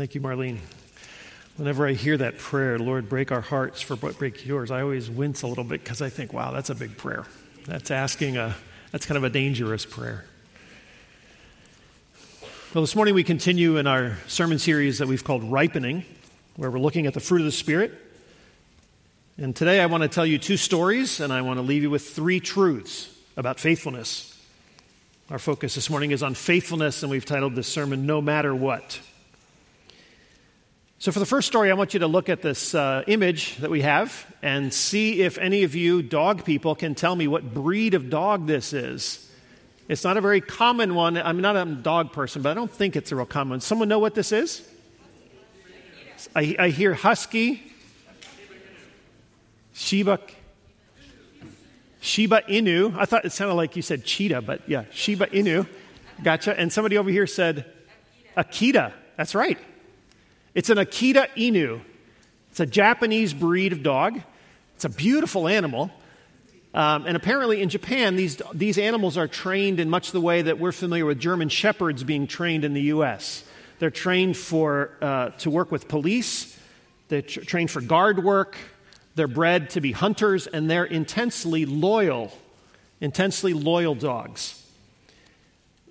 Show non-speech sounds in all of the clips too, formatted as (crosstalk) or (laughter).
Thank you, Marlene. Whenever I hear that prayer, Lord, break our hearts for what break yours, I always wince a little bit because I think, wow, that's a big prayer. That's asking a, that's kind of a dangerous prayer. Well, this morning we continue in our sermon series that we've called Ripening, where we're looking at the fruit of the Spirit. And today I want to tell you two stories, and I want to leave you with three truths about faithfulness. Our focus this morning is on faithfulness, and we've titled this sermon, No Matter What. So, for the first story, I want you to look at this uh, image that we have and see if any of you dog people can tell me what breed of dog this is. It's not a very common one. I'm not a dog person, but I don't think it's a real common one. Someone know what this is? I, I hear husky, Shiba, Shiba Inu. I thought it sounded like you said cheetah, but yeah, Shiba Inu. Gotcha. And somebody over here said Akita. That's right. It's an Akita Inu. It's a Japanese breed of dog. It's a beautiful animal. Um, and apparently in Japan, these, these animals are trained in much the way that we're familiar with German shepherds being trained in the U.S. They're trained for, uh, to work with police, they're tra- trained for guard work, they're bred to be hunters, and they're intensely loyal, intensely loyal dogs.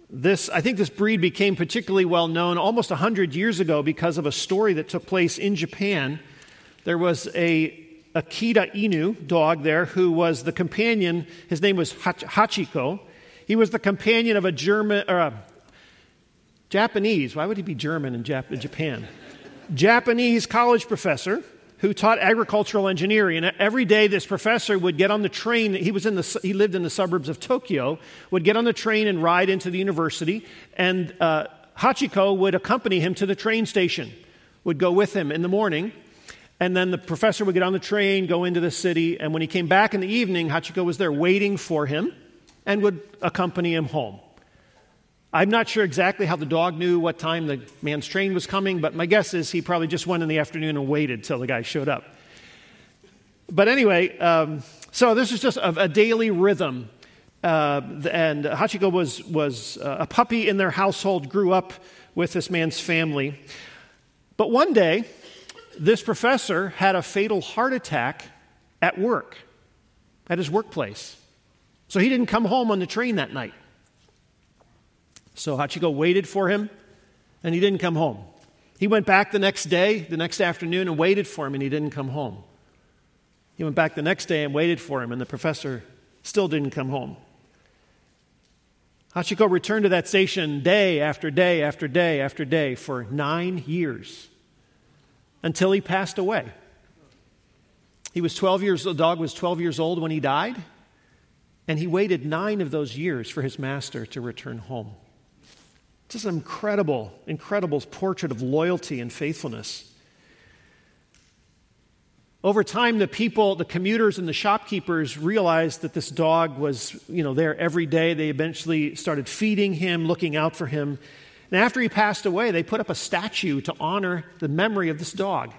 This, I think this breed became particularly well known almost 100 years ago because of a story that took place in Japan. There was a Akita Inu dog there who was the companion, his name was Hachiko. He was the companion of a German, or a Japanese, why would he be German in Jap- Japan? Japanese college professor who taught agricultural engineering. And every day, this professor would get on the train. He, was in the, he lived in the suburbs of Tokyo, would get on the train and ride into the university. And uh, Hachiko would accompany him to the train station, would go with him in the morning. And then the professor would get on the train, go into the city. And when he came back in the evening, Hachiko was there waiting for him and would accompany him home. I'm not sure exactly how the dog knew what time the man's train was coming, but my guess is he probably just went in the afternoon and waited till the guy showed up. But anyway, um, so this is just a, a daily rhythm. Uh, and Hachiko was, was uh, a puppy in their household, grew up with this man's family. But one day, this professor had a fatal heart attack at work, at his workplace. So he didn't come home on the train that night. So Hachiko waited for him, and he didn't come home. He went back the next day, the next afternoon, and waited for him, and he didn't come home. He went back the next day and waited for him, and the professor still didn't come home. Hachiko returned to that station day after day after day after day for nine years until he passed away. He was 12 years, the dog was 12 years old when he died, and he waited nine of those years for his master to return home. Just an incredible, incredible portrait of loyalty and faithfulness. Over time, the people, the commuters and the shopkeepers realized that this dog was, you know, there every day. They eventually started feeding him, looking out for him. And after he passed away, they put up a statue to honor the memory of this dog.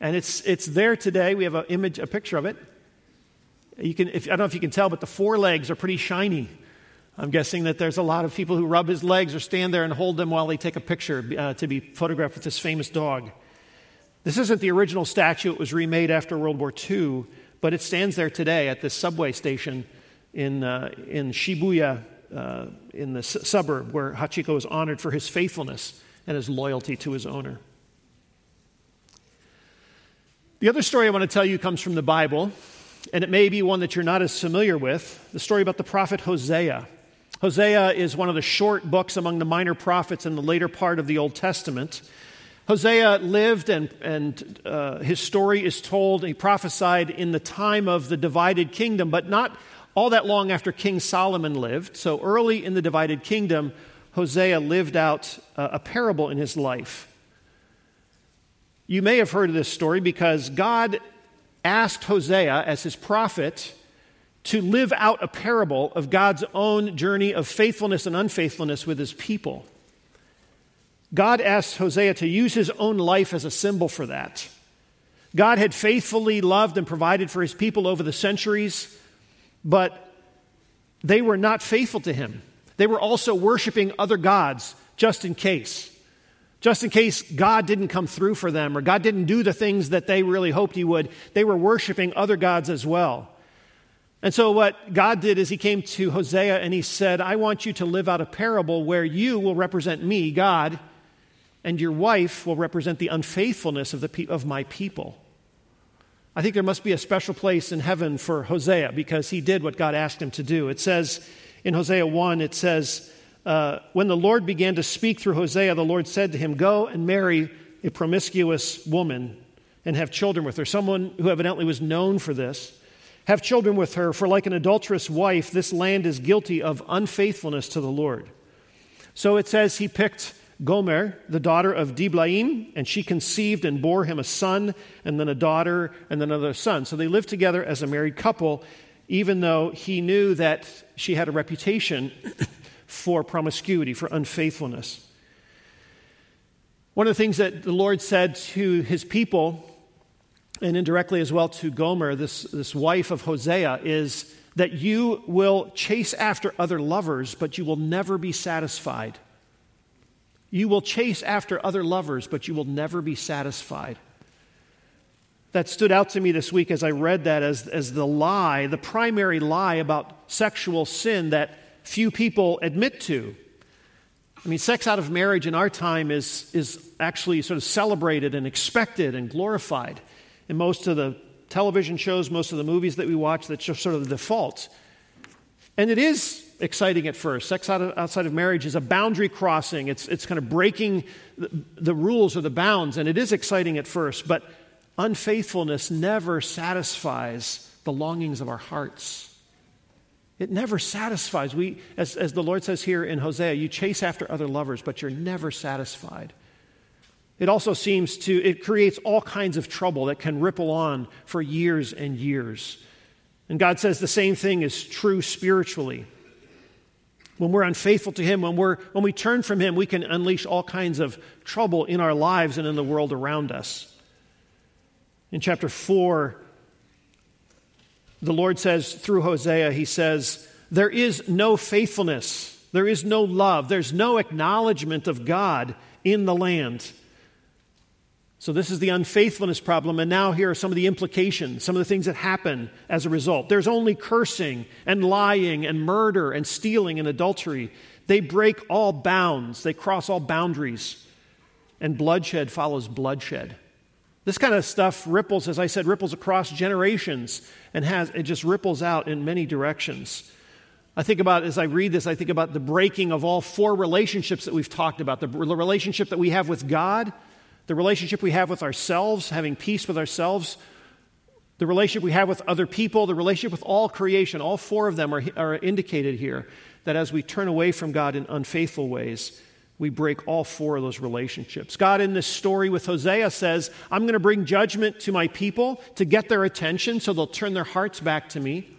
And it's, it's there today. We have an image, a picture of it. You can, if, I don't know if you can tell, but the forelegs are pretty shiny. I'm guessing that there's a lot of people who rub his legs or stand there and hold them while they take a picture uh, to be photographed with this famous dog. This isn't the original statue, it was remade after World War II, but it stands there today at this subway station in, uh, in Shibuya, uh, in the s- suburb where Hachiko is honored for his faithfulness and his loyalty to his owner. The other story I want to tell you comes from the Bible, and it may be one that you're not as familiar with the story about the prophet Hosea. Hosea is one of the short books among the minor prophets in the later part of the Old Testament. Hosea lived, and, and uh, his story is told, he prophesied in the time of the divided kingdom, but not all that long after King Solomon lived. So early in the divided kingdom, Hosea lived out uh, a parable in his life. You may have heard of this story because God asked Hosea, as his prophet, to live out a parable of God's own journey of faithfulness and unfaithfulness with his people. God asked Hosea to use his own life as a symbol for that. God had faithfully loved and provided for his people over the centuries, but they were not faithful to him. They were also worshiping other gods just in case. just in case God didn't come through for them or God didn't do the things that they really hoped He would. They were worshiping other gods as well. And so, what God did is He came to Hosea and He said, I want you to live out a parable where you will represent me, God, and your wife will represent the unfaithfulness of, the pe- of my people. I think there must be a special place in heaven for Hosea because he did what God asked him to do. It says in Hosea 1, it says, uh, when the Lord began to speak through Hosea, the Lord said to him, Go and marry a promiscuous woman and have children with her. Someone who evidently was known for this. Have children with her, for like an adulterous wife, this land is guilty of unfaithfulness to the Lord. So it says he picked Gomer, the daughter of Diblaim, and she conceived and bore him a son, and then a daughter, and then another son. So they lived together as a married couple, even though he knew that she had a reputation (coughs) for promiscuity, for unfaithfulness. One of the things that the Lord said to his people, and indirectly as well to Gomer, this, this wife of Hosea, is that you will chase after other lovers, but you will never be satisfied. You will chase after other lovers, but you will never be satisfied. That stood out to me this week as I read that as, as the lie, the primary lie about sexual sin that few people admit to. I mean, sex out of marriage in our time is, is actually sort of celebrated and expected and glorified. In most of the television shows, most of the movies that we watch, that's just sort of the default. And it is exciting at first. Sex outside of marriage is a boundary crossing, it's, it's kind of breaking the, the rules or the bounds, and it is exciting at first. But unfaithfulness never satisfies the longings of our hearts. It never satisfies. We, as, as the Lord says here in Hosea, you chase after other lovers, but you're never satisfied. It also seems to, it creates all kinds of trouble that can ripple on for years and years. And God says the same thing is true spiritually. When we're unfaithful to Him, when, we're, when we turn from Him, we can unleash all kinds of trouble in our lives and in the world around us. In chapter 4, the Lord says through Hosea, He says, There is no faithfulness, there is no love, there's no acknowledgement of God in the land. So, this is the unfaithfulness problem. And now, here are some of the implications, some of the things that happen as a result. There's only cursing and lying and murder and stealing and adultery. They break all bounds, they cross all boundaries. And bloodshed follows bloodshed. This kind of stuff ripples, as I said, ripples across generations and has, it just ripples out in many directions. I think about, as I read this, I think about the breaking of all four relationships that we've talked about the relationship that we have with God, the relationship we have with ourselves, having peace with ourselves, the relationship we have with other people, the relationship with all creation. All four of them are, are indicated here that as we turn away from God in unfaithful ways, we break all four of those relationships. God, in this story with Hosea, says, I'm going to bring judgment to my people to get their attention so they'll turn their hearts back to me.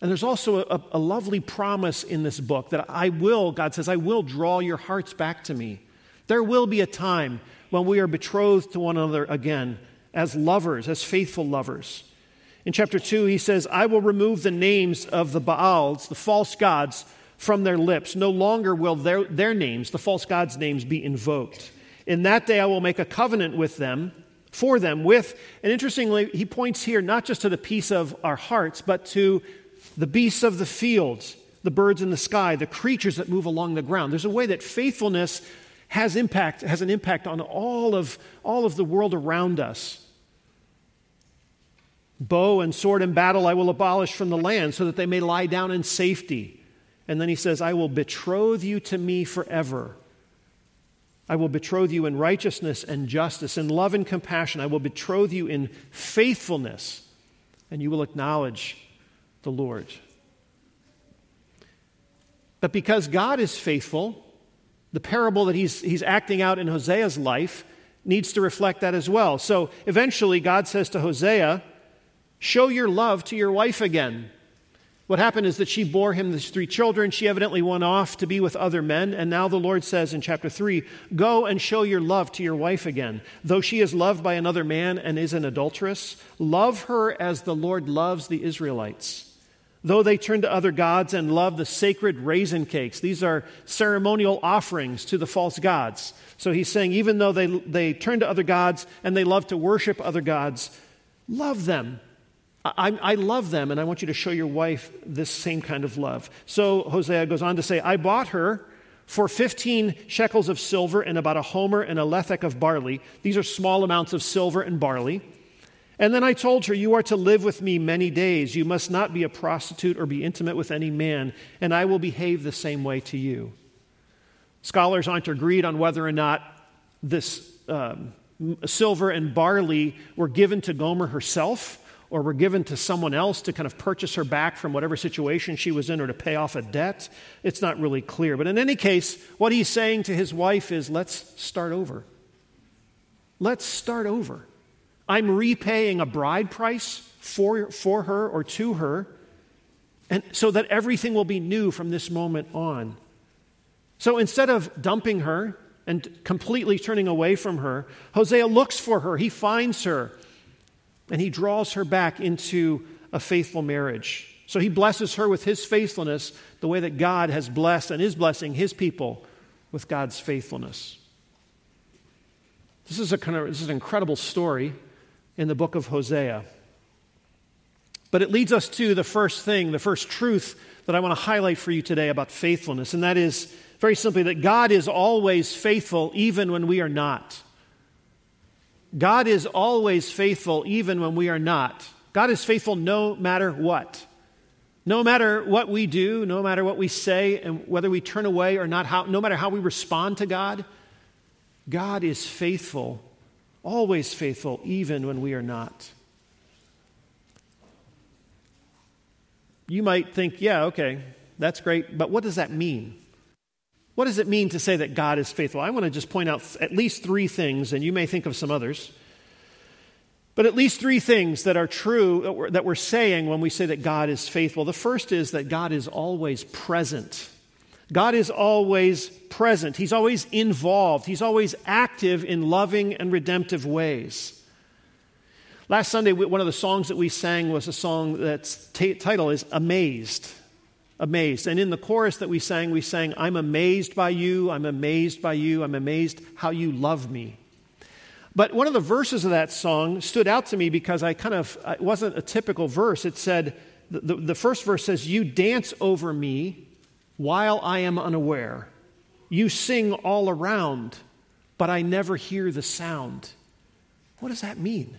And there's also a, a, lovely promise in this book that I will, God says, I will draw your hearts back to me. There will be a time when we are betrothed to one another again as lovers, as faithful lovers. In chapter 2, he says, I will remove the names of the Baals, the false gods, from their lips. No longer will their, their names, the false gods' names, be invoked. In that day I will make a covenant with them, for them, with, and interestingly, he points here not just to the peace of our hearts, but to the beasts of the fields, the birds in the sky, the creatures that move along the ground. There's a way that faithfulness has impact, has an impact on all of, all of the world around us. Bow and sword and battle I will abolish from the land so that they may lie down in safety. And then he says, I will betroth you to me forever. I will betroth you in righteousness and justice, in love and compassion. I will betroth you in faithfulness, and you will acknowledge the Lord. But because God is faithful, the parable that he's, he's acting out in Hosea's life needs to reflect that as well. So eventually, God says to Hosea, Show your love to your wife again. What happened is that she bore him these three children. She evidently went off to be with other men. And now the Lord says in chapter 3 Go and show your love to your wife again. Though she is loved by another man and is an adulteress, love her as the Lord loves the Israelites. Though they turn to other gods and love the sacred raisin cakes. These are ceremonial offerings to the false gods. So he's saying, even though they, they turn to other gods and they love to worship other gods, love them. I, I love them, and I want you to show your wife this same kind of love. So Hosea goes on to say, I bought her for 15 shekels of silver and about a homer and a lethek of barley. These are small amounts of silver and barley. And then I told her, You are to live with me many days. You must not be a prostitute or be intimate with any man, and I will behave the same way to you. Scholars aren't agreed on whether or not this um, silver and barley were given to Gomer herself or were given to someone else to kind of purchase her back from whatever situation she was in or to pay off a debt. It's not really clear. But in any case, what he's saying to his wife is let's start over. Let's start over. I'm repaying a bride price for, for her or to her, and so that everything will be new from this moment on. So instead of dumping her and completely turning away from her, Hosea looks for her, he finds her, and he draws her back into a faithful marriage. So he blesses her with his faithfulness the way that God has blessed and is blessing his people with God's faithfulness. This is, a this is an incredible story in the book of Hosea. But it leads us to the first thing, the first truth that I want to highlight for you today about faithfulness, and that is very simply that God is always faithful even when we are not. God is always faithful even when we are not. God is faithful no matter what. No matter what we do, no matter what we say, and whether we turn away or not, how, no matter how we respond to God, God is faithful always faithful, even when we are not. You might think, yeah, okay, that's great, but what does that mean? What does it mean to say that God is faithful? I want to just point out at least three things, and you may think of some others. But at least three things that are true that we're saying when we say that God is faithful. The first is that God is always present. God is always present, He's always involved, He's always active in loving and redemptive ways. Last Sunday, one of the songs that we sang was a song that's t- title is Amazed. Amazed. And in the chorus that we sang, we sang, I'm amazed by you, I'm amazed by you, I'm amazed how you love me. But one of the verses of that song stood out to me because I kind of, it wasn't a typical verse. It said, the, the, the first verse says, You dance over me while I am unaware. You sing all around, but I never hear the sound. What does that mean?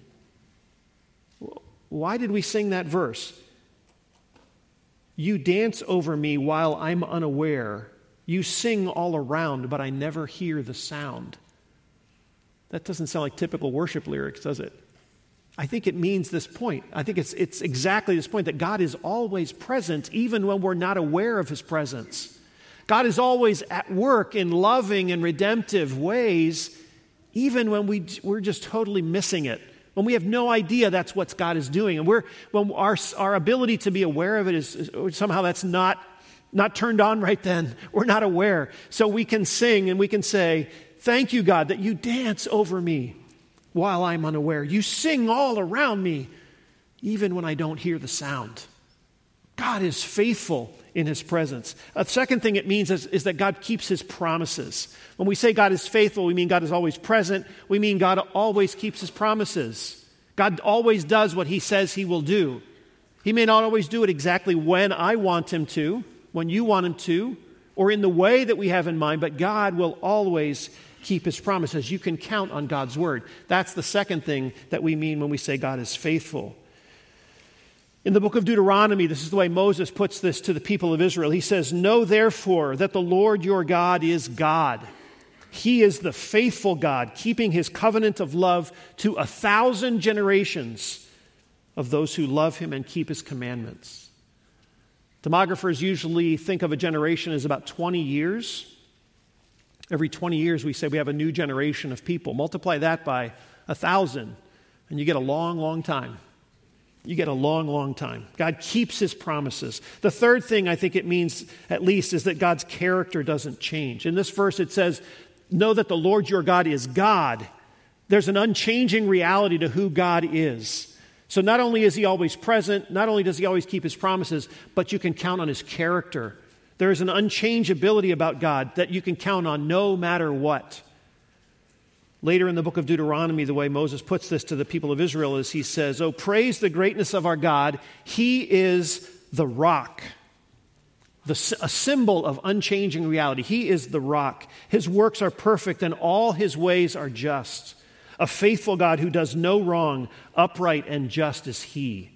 Why did we sing that verse? You dance over me while I'm unaware. You sing all around, but I never hear the sound. That doesn't sound like typical worship lyrics, does it? I think it means this point. I think it's, it's exactly this point that God is always present, even when we're not aware of his presence. God is always at work in loving and redemptive ways, even when we, we're just totally missing it. When we have no idea that's what God is doing. And we're, when our, our ability to be aware of it is, is somehow that's not, not turned on right then. (laughs) We're not aware. So we can sing and we can say, Thank you, God, that you dance over me while I'm unaware. You sing all around me, even when I don't hear the sound. God is faithful in his presence. A second thing it means is, is, that God keeps his promises. When we say God is faithful, we mean God is always present. We mean God always keeps his promises. God always does what he says he will do. He may not always do it exactly when I want him to, when you want him to, or in the way that we have in mind, but God will always keep his promises. You can count on God's word. That's the second thing that we mean when we say God is faithful. In the book of Deuteronomy, this is the way Moses puts this to the people of Israel. He says, Know therefore that the Lord your God is God. He is the faithful God, keeping his covenant of love to a thousand generations of those who love him and keep his commandments. Demographers usually think of a generation as about 20 years. Every 20 years, we say we have a new generation of people. Multiply that by a thousand, and you get a long, long time. You get a long, long time. God keeps his promises. The third thing I think it means, at least, is that God's character doesn't change. In this verse, it says, Know that the Lord your God is God. There's an unchanging reality to who God is. So not only is he always present, not only does he always keep his promises, but you can count on his character. There is an unchangeability about God that you can count on no matter what. Later in the book of Deuteronomy, the way Moses puts this to the people of Israel is he says, Oh, praise the greatness of our God. He is the rock, the, a symbol of unchanging reality. He is the rock. His works are perfect and all his ways are just. A faithful God who does no wrong, upright and just is he.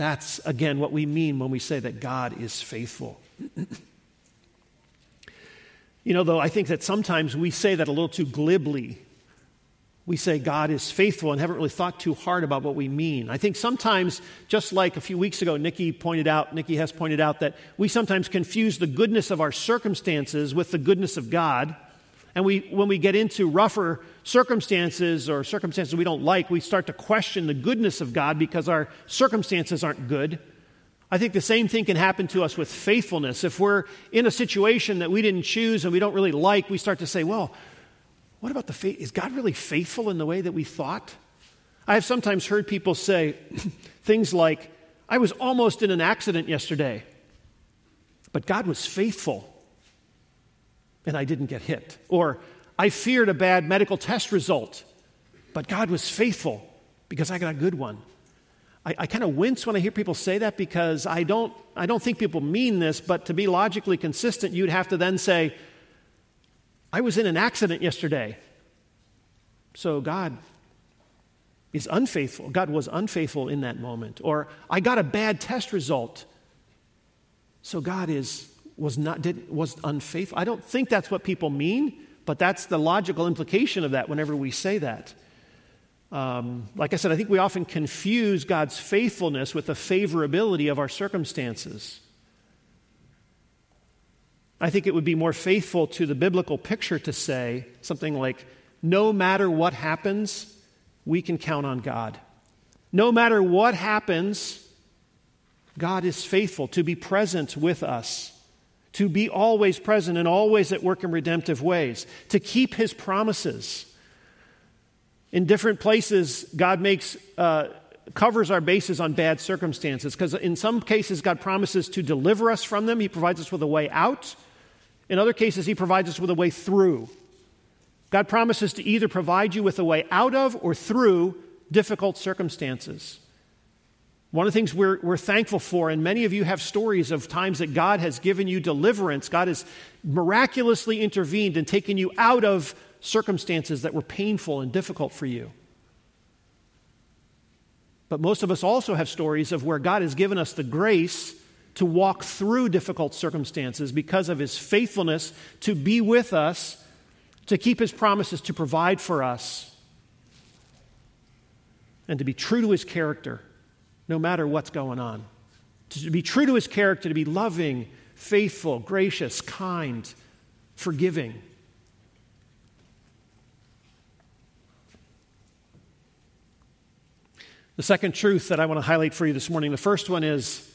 That's, again, what we mean when we say that God is faithful. (clears throat) you know, though, I think that sometimes we say that a little too glibly. We say God is faithful and haven't really thought too hard about what we mean. I think sometimes, just like a few weeks ago, Nikki pointed out, Nikki has pointed out that we sometimes confuse the goodness of our circumstances with the goodness of God. And we, when we get into rougher circumstances or circumstances we don't like, we start to question the goodness of God because our circumstances aren't good. I think the same thing can happen to us with faithfulness. If we're in a situation that we didn't choose and we don't really like, we start to say, well, what about the faith? Is God really faithful in the way that we thought? I have sometimes heard people say (clears throat) things like, I was almost in an accident yesterday, but God was faithful and I didn't get hit. Or, I feared a bad medical test result, but God was faithful because I got a good one. I, I kind of wince when I hear people say that because I don't, I don't think people mean this, but to be logically consistent, you'd have to then say, I was in an accident yesterday. So God is unfaithful. God was unfaithful in that moment. Or I got a bad test result. So God is was not did, was unfaithful. I don't think that's what people mean, but that's the logical implication of that whenever we say that. Um, like I said, I think we often confuse God's faithfulness with the favorability of our circumstances. I think it would be more faithful to the biblical picture to say something like, no matter what happens, we can count on God. No matter what happens, God is faithful to be present with us to be always present and always at work in redemptive ways, to keep his promises. In different places, God makes, uh, covers our bases on bad circumstances because in some cases, God promises to deliver us from them. He provides us with a way out. In other cases, He provides us with a way through. God promises to either provide you with a way out of or through difficult circumstances. One of the things we're, we're thankful for, and many of you have stories of times that God has given you deliverance, God has miraculously intervened and taken you out of circumstances that were painful and difficult for you. But most of us also have stories of where God has given us the grace to walk through difficult circumstances because of his faithfulness to be with us, to keep his promises, to provide for us, and to be true to his character no matter what's going on. To be true to his character, to be loving, faithful, gracious, kind, forgiving. The second truth that I want to highlight for you this morning the first one is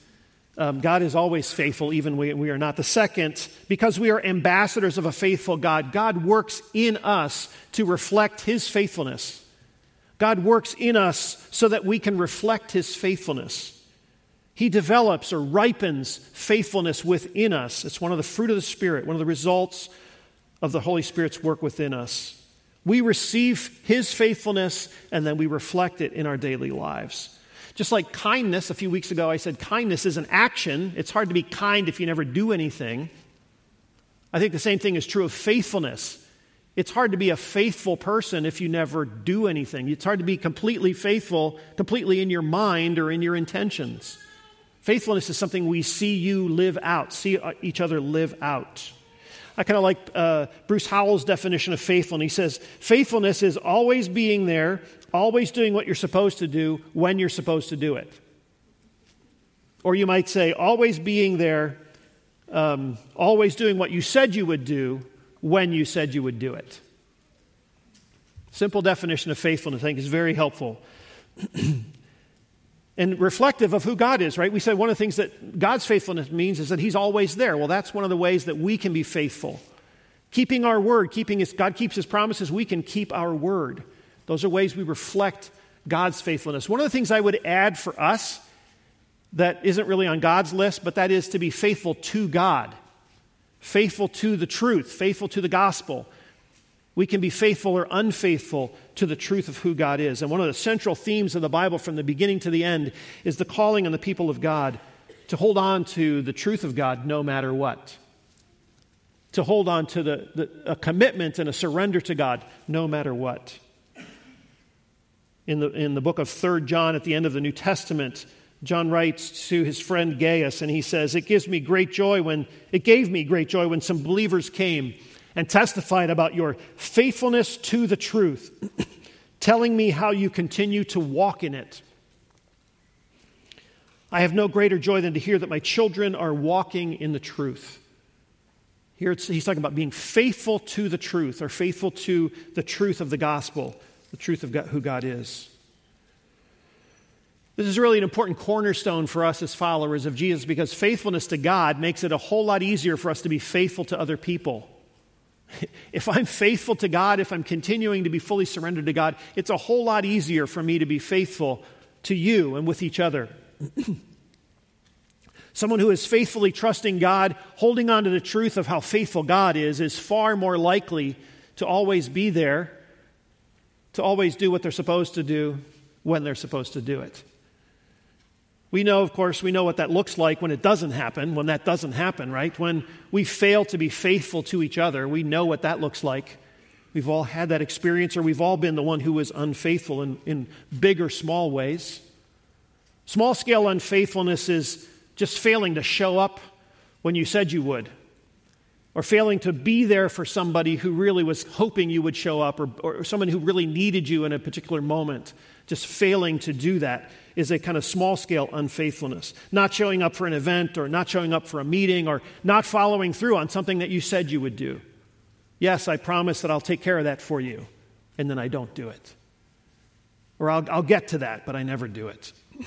um, God is always faithful, even when we are not. The second, because we are ambassadors of a faithful God, God works in us to reflect his faithfulness. God works in us so that we can reflect his faithfulness. He develops or ripens faithfulness within us. It's one of the fruit of the Spirit, one of the results of the Holy Spirit's work within us. We receive his faithfulness and then we reflect it in our daily lives. Just like kindness, a few weeks ago I said kindness is an action. It's hard to be kind if you never do anything. I think the same thing is true of faithfulness. It's hard to be a faithful person if you never do anything. It's hard to be completely faithful, completely in your mind or in your intentions. Faithfulness is something we see you live out, see uh, each other live out. I kind of like uh, Bruce Howell's definition of faithfulness. He says, Faithfulness is always being there, always doing what you're supposed to do when you're supposed to do it. Or you might say, always being there, um, always doing what you said you would do when you said you would do it. Simple definition of faithfulness, I think, is very helpful. (clears throat) and reflective of who God is, right? We said one of the things that God's faithfulness means is that He's always there. Well, that's one of the ways that we can be faithful. Keeping our word, keeping his, God keeps His promises, we can keep our word. Those are ways we reflect God's faithfulness. One of the things I would add for us that isn't really on God's list, but that is to be faithful to God, faithful to the truth, faithful to the gospel. We can be faithful or unfaithful to the truth of who God is. And one of the central themes of the Bible from the beginning to the end is the calling on the people of God to hold on to the truth of God no matter what. To hold on to the, the, a commitment and a surrender to God no matter what. In the, in the book of 3 John, at the end of the New Testament, John writes to his friend Gaius, and he says, It gives me great joy when, it gave me great joy when some believers came and testified about your faithfulness to the truth, (clears throat) telling me how you continue to walk in it. I have no greater joy than to hear that my children are walking in the truth. Here he's talking about being faithful to the truth, or faithful to the truth of the gospel, the truth of God, who God is. This is really an important cornerstone for us as followers of Jesus because faithfulness to God makes it a whole lot easier for us to be faithful to other people. (laughs) If I'm faithful to God, if I'm continuing to be fully surrendered to God, it's a whole lot easier for me to be faithful to you and with each other. (clears throat) Someone who is faithfully trusting God, holding on to the truth of how faithful God is, is far more likely to always be there, to always do what they're supposed to do when they're supposed to do it. We know, of course, we know what that looks like when it doesn't happen, when that doesn't happen, right? When we fail to be faithful to each other, we know what that looks like. We've all had that experience, or we've all been the one who was unfaithful in, in big or small ways. Small scale unfaithfulness is just failing to show up when you said you would, or failing to be there for somebody who really was hoping you would show up, or, or someone who really needed you in a particular moment. Just failing to do that is a kind of small scale unfaithfulness. Not showing up for an event or not showing up for a meeting or not following through on something that you said you would do. Yes, I promise that I'll take care of that for you, and then I don't do it. Or I'll, I'll get to that, but I never do it. (laughs)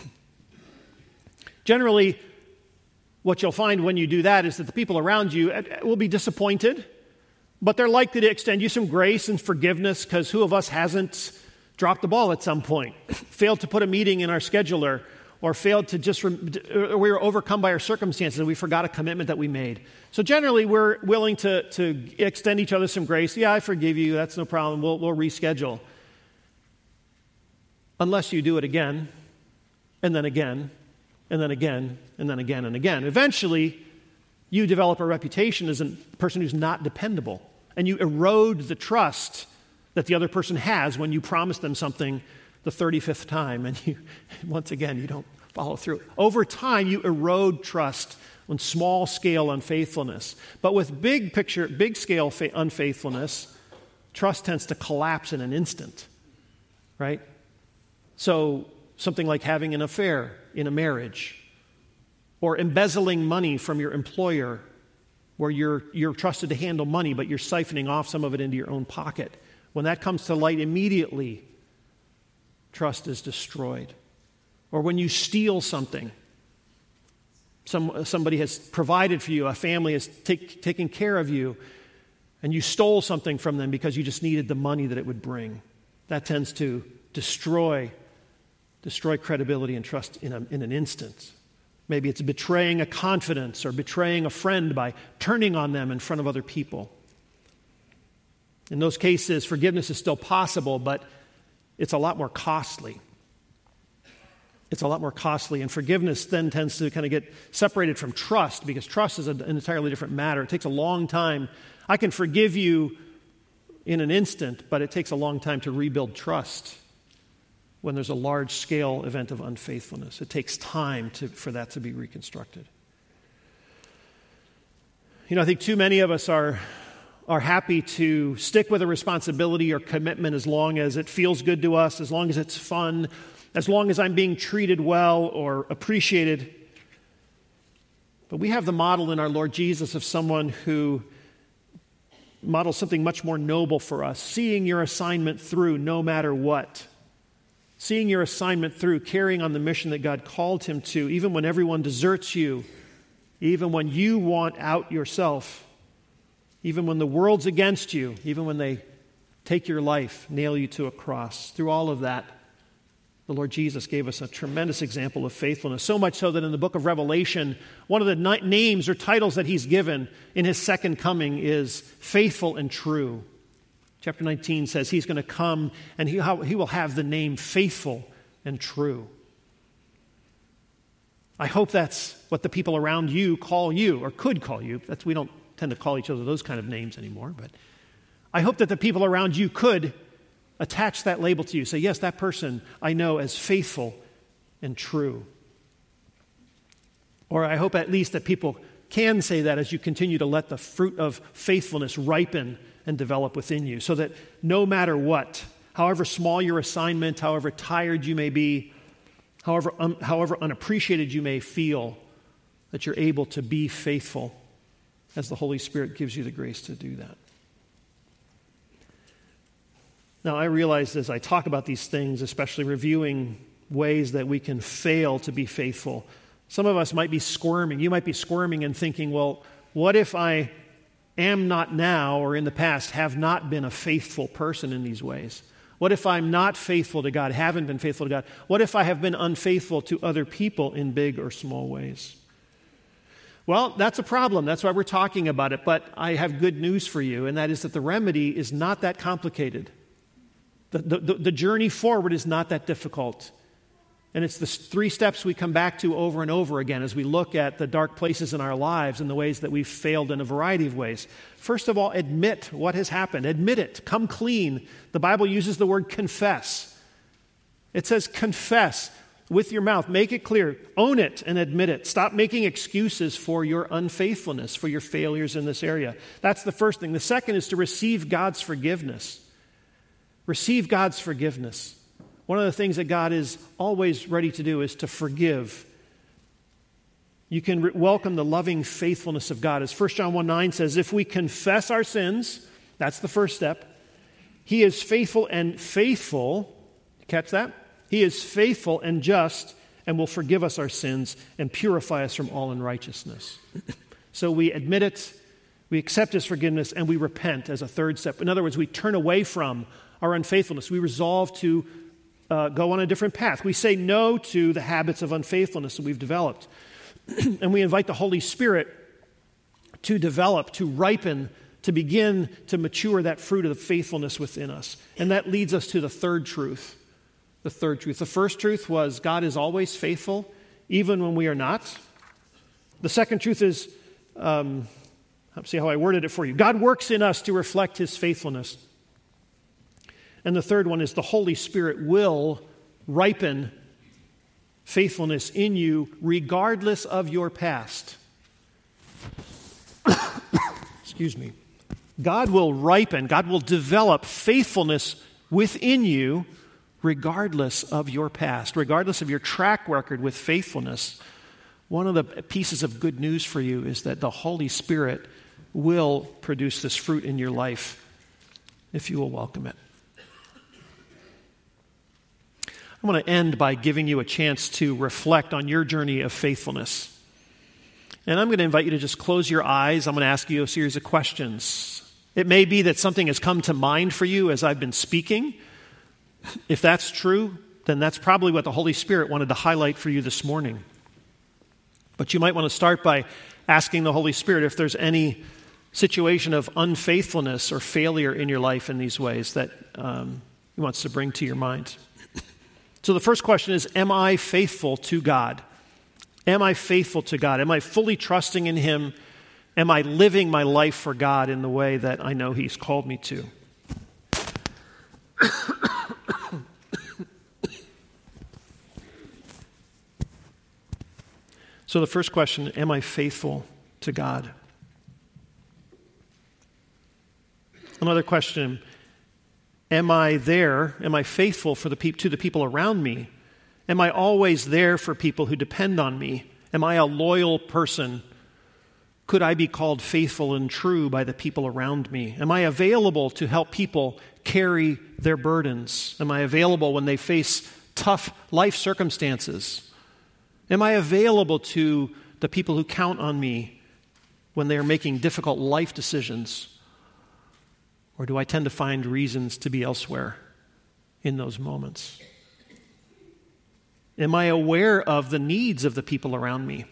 Generally, what you'll find when you do that is that the people around you uh, will be disappointed, but they're likely to extend you some grace and forgiveness because who of us hasn't dropped the ball at some point, (laughs) failed to put a meeting in our scheduler, or failed to just, or we were overcome by our circumstances and we forgot a commitment that we made. So generally, we're willing to, to extend each other some grace. Yeah, I forgive you. That's no problem. We'll, we'll reschedule. Unless you do it again, and then again, and then again, and then again and again. Eventually, you develop a reputation as a person who's not dependable, and you erode the trust that the other person has when you promise them something the 35th time and you (laughs) once again you don't follow through. Over time you erode trust on small scale unfaithfulness. But with big picture big scale fa- unfaithfulness, trust tends to collapse in an instant. Right? So something like having an affair in a marriage or embezzling money from your employer where you're, you're trusted to handle money, but you're siphoning off some of it into your own pocket. When that comes to light, immediately trust is destroyed. Or when you steal something, some, somebody has provided for you, a family has take, taken care of you, and you stole something from them because you just needed the money that it would bring. That tends to destroy, destroy credibility and trust in, a, in an instant. Maybe it's betraying a confidence or betraying a friend by turning on them in front of other people. In those cases, forgiveness is still possible, but it's a lot more costly. It's a lot more costly, and forgiveness then tends to kind of get separated from trust because trust is an entirely different matter. It takes a long time. I can forgive you in an instant, but it takes a long time to rebuild trust when there's a large scale event of unfaithfulness. It takes time to, for that to be reconstructed. You know, I think too many of us are are happy to stick with a responsibility or commitment as long as it feels good to us, as long as it's fun, as long as I'm being treated well or appreciated. But we have the model in our Lord Jesus of someone who models something much more noble for us, seeing your assignment through no matter what. Seeing your assignment through, carrying on the mission that God called him to, even when everyone deserts you, even when you want out yourself even when the world's against you, even when they take your life, nail you to a cross, through all of that, The Lord Jesus gave us a tremendous example of faithfulness, so much so that in the book of Revelation, one of the names or titles that he's given in his second coming is faithful and true. Chapter 19 says he's going to come and he, he will have the name faithful and true. I hope that's what the people around you call you or could call you. That's, we don't tend to call each other those kind of names anymore, but I hope that the people around you could attach that label to you. Say, yes, that person I know as faithful and true. Or I hope at least that people can say that as you continue to let the fruit of faithfulness ripen and develop within you, so that no matter what, however small your assignment, however tired you may be, however, um, however unappreciated you may feel, that you're able to be faithful as the Holy Spirit gives you the grace to do that. Now, I realize as I talk about these things, especially reviewing ways that we can fail to be faithful, some of us might be squirming. You might be squirming and thinking, well, what if I am not now or in the past have not been a faithful person in these ways? What if I'm not faithful to God, haven't been faithful to God? What if I have been unfaithful to other people in big or small ways? Well, that's a problem. That's why we're talking about it. But I have good news for you, and that is that the remedy is not that complicated. The, the, the journey forward is not that difficult. And it's the three steps we come back to over and over again as we look at the dark places in our lives and the ways that we've failed in a variety of ways. First of all, admit what has happened. Admit it. Come clean. The Bible uses the word confess. It says confess with your mouth. Make it clear. Own it and admit it. Stop making excuses for your unfaithfulness, for your failures in this area. That's the first thing. The second is to receive God's forgiveness. Receive God's forgiveness. One of the things that God is always ready to do is to forgive. You can re- welcome the loving faithfulness of God. As 1 John 1 9 says, if we confess our sins, that's the first step. He is faithful and faithful. Catch that? He is faithful and just and will forgive us our sins and purify us from all unrighteousness. (clears throat) so we admit it, we accept His forgiveness, and we repent as a third step. In other words, we turn away from our unfaithfulness. We resolve to uh, go on a different path. We say no to the habits of unfaithfulness that we've developed. (clears throat) and we invite the Holy Spirit to develop, to ripen, to begin to mature that fruit of the faithfulness within us. And that leads us to the third truth. The third truth. The first truth was God is always faithful, even when we are not. The second truth is, um, see how I worded it for you. God works in us to reflect his faithfulness. And the third one is the Holy Spirit will ripen faithfulness in you regardless of your past. (coughs) Excuse me. God will ripen, God will develop faithfulness within you regardless of your past, regardless of your track record with faithfulness. One of the pieces of good news for you is that the Holy Spirit will produce this fruit in your life if you will welcome it. I want to end by giving you a chance to reflect on your journey of faithfulness. And I'm going to invite you to just close your eyes. I'm going to ask you a series of questions. It may be that something has come to mind for you as I've been speaking. If that's true, then that's probably what the Holy Spirit wanted to highlight for you this morning. But you might want to start by asking the Holy Spirit if there's any situation of unfaithfulness or failure in your life in these ways that um, He wants to bring to your mind. So the first question is Am I faithful to God? Am I faithful to God? Am I fully trusting in Him? Am I living my life for God in the way that I know He's called me to? (coughs) so the first question Am I faithful to God? Another question Am I there? Am I faithful for the pe- to the people around me? Am I always there for people who depend on me? Am I a loyal person? Could I be called faithful and true by the people around me? Am I available to help people carry their burdens? Am I available when they face tough life circumstances? Am I available to the people who count on me when they are making difficult life decisions? Or do I tend to find reasons to be elsewhere in those moments? Am I aware of the needs of the people around me?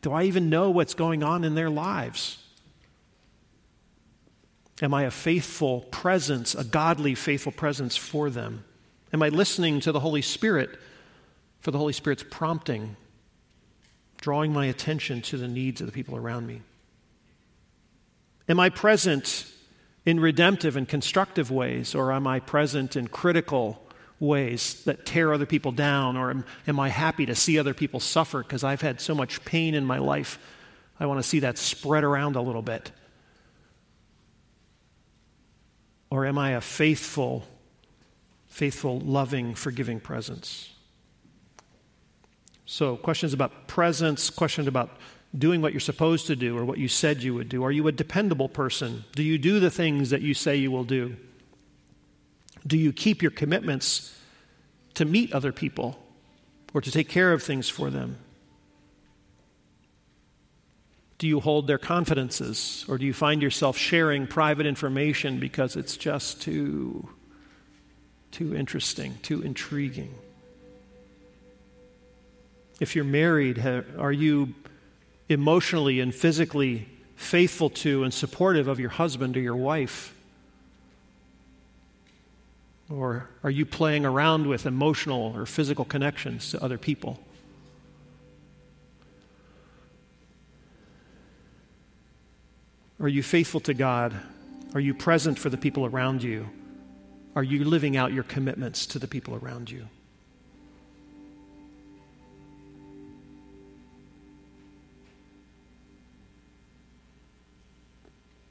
Do I even know what's going on in their lives? Am I a faithful presence, a godly, faithful presence for them? Am I listening to the Holy Spirit for the Holy Spirit's prompting, drawing my attention to the needs of the people around me? Am I present in redemptive and constructive ways, or am I present in critical ways that tear other people down, or am, am I happy to see other people suffer because I've had so much pain in my life? I want to see that spread around a little bit. Or am I a faithful, faithful, loving, forgiving presence? So, questions about presence, questions about doing what you're supposed to do or what you said you would do. Are you a dependable person? Do you do the things that you say you will do? Do you keep your commitments to meet other people or to take care of things for them? Do you hold their confidences or do you find yourself sharing private information because it's just too too interesting, too intriguing? If you're married, are you emotionally and physically faithful to and supportive of your husband or your wife? Or are you playing around with emotional or physical connections to other people? Are you faithful to God? Are you present for the people around you? Are you living out your commitments to the people around you?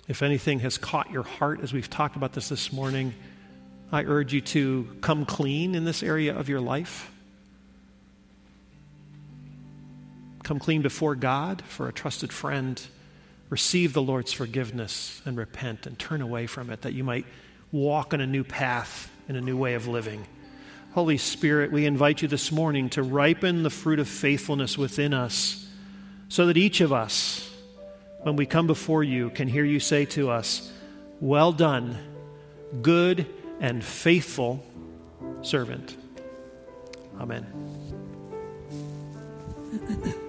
If anything has caught your heart as we've talked about this this morning, I urge you to come clean in this area of your life. Come clean before God for a trusted friend. Receive the Lord's forgiveness and repent and turn away from it that you might walk on a new path and a new way of living. Holy Spirit, we invite you this morning to ripen the fruit of faithfulness within us so that each of us, when we come before you, can hear you say to us, Well done, good and faithful servant. Amen. (laughs)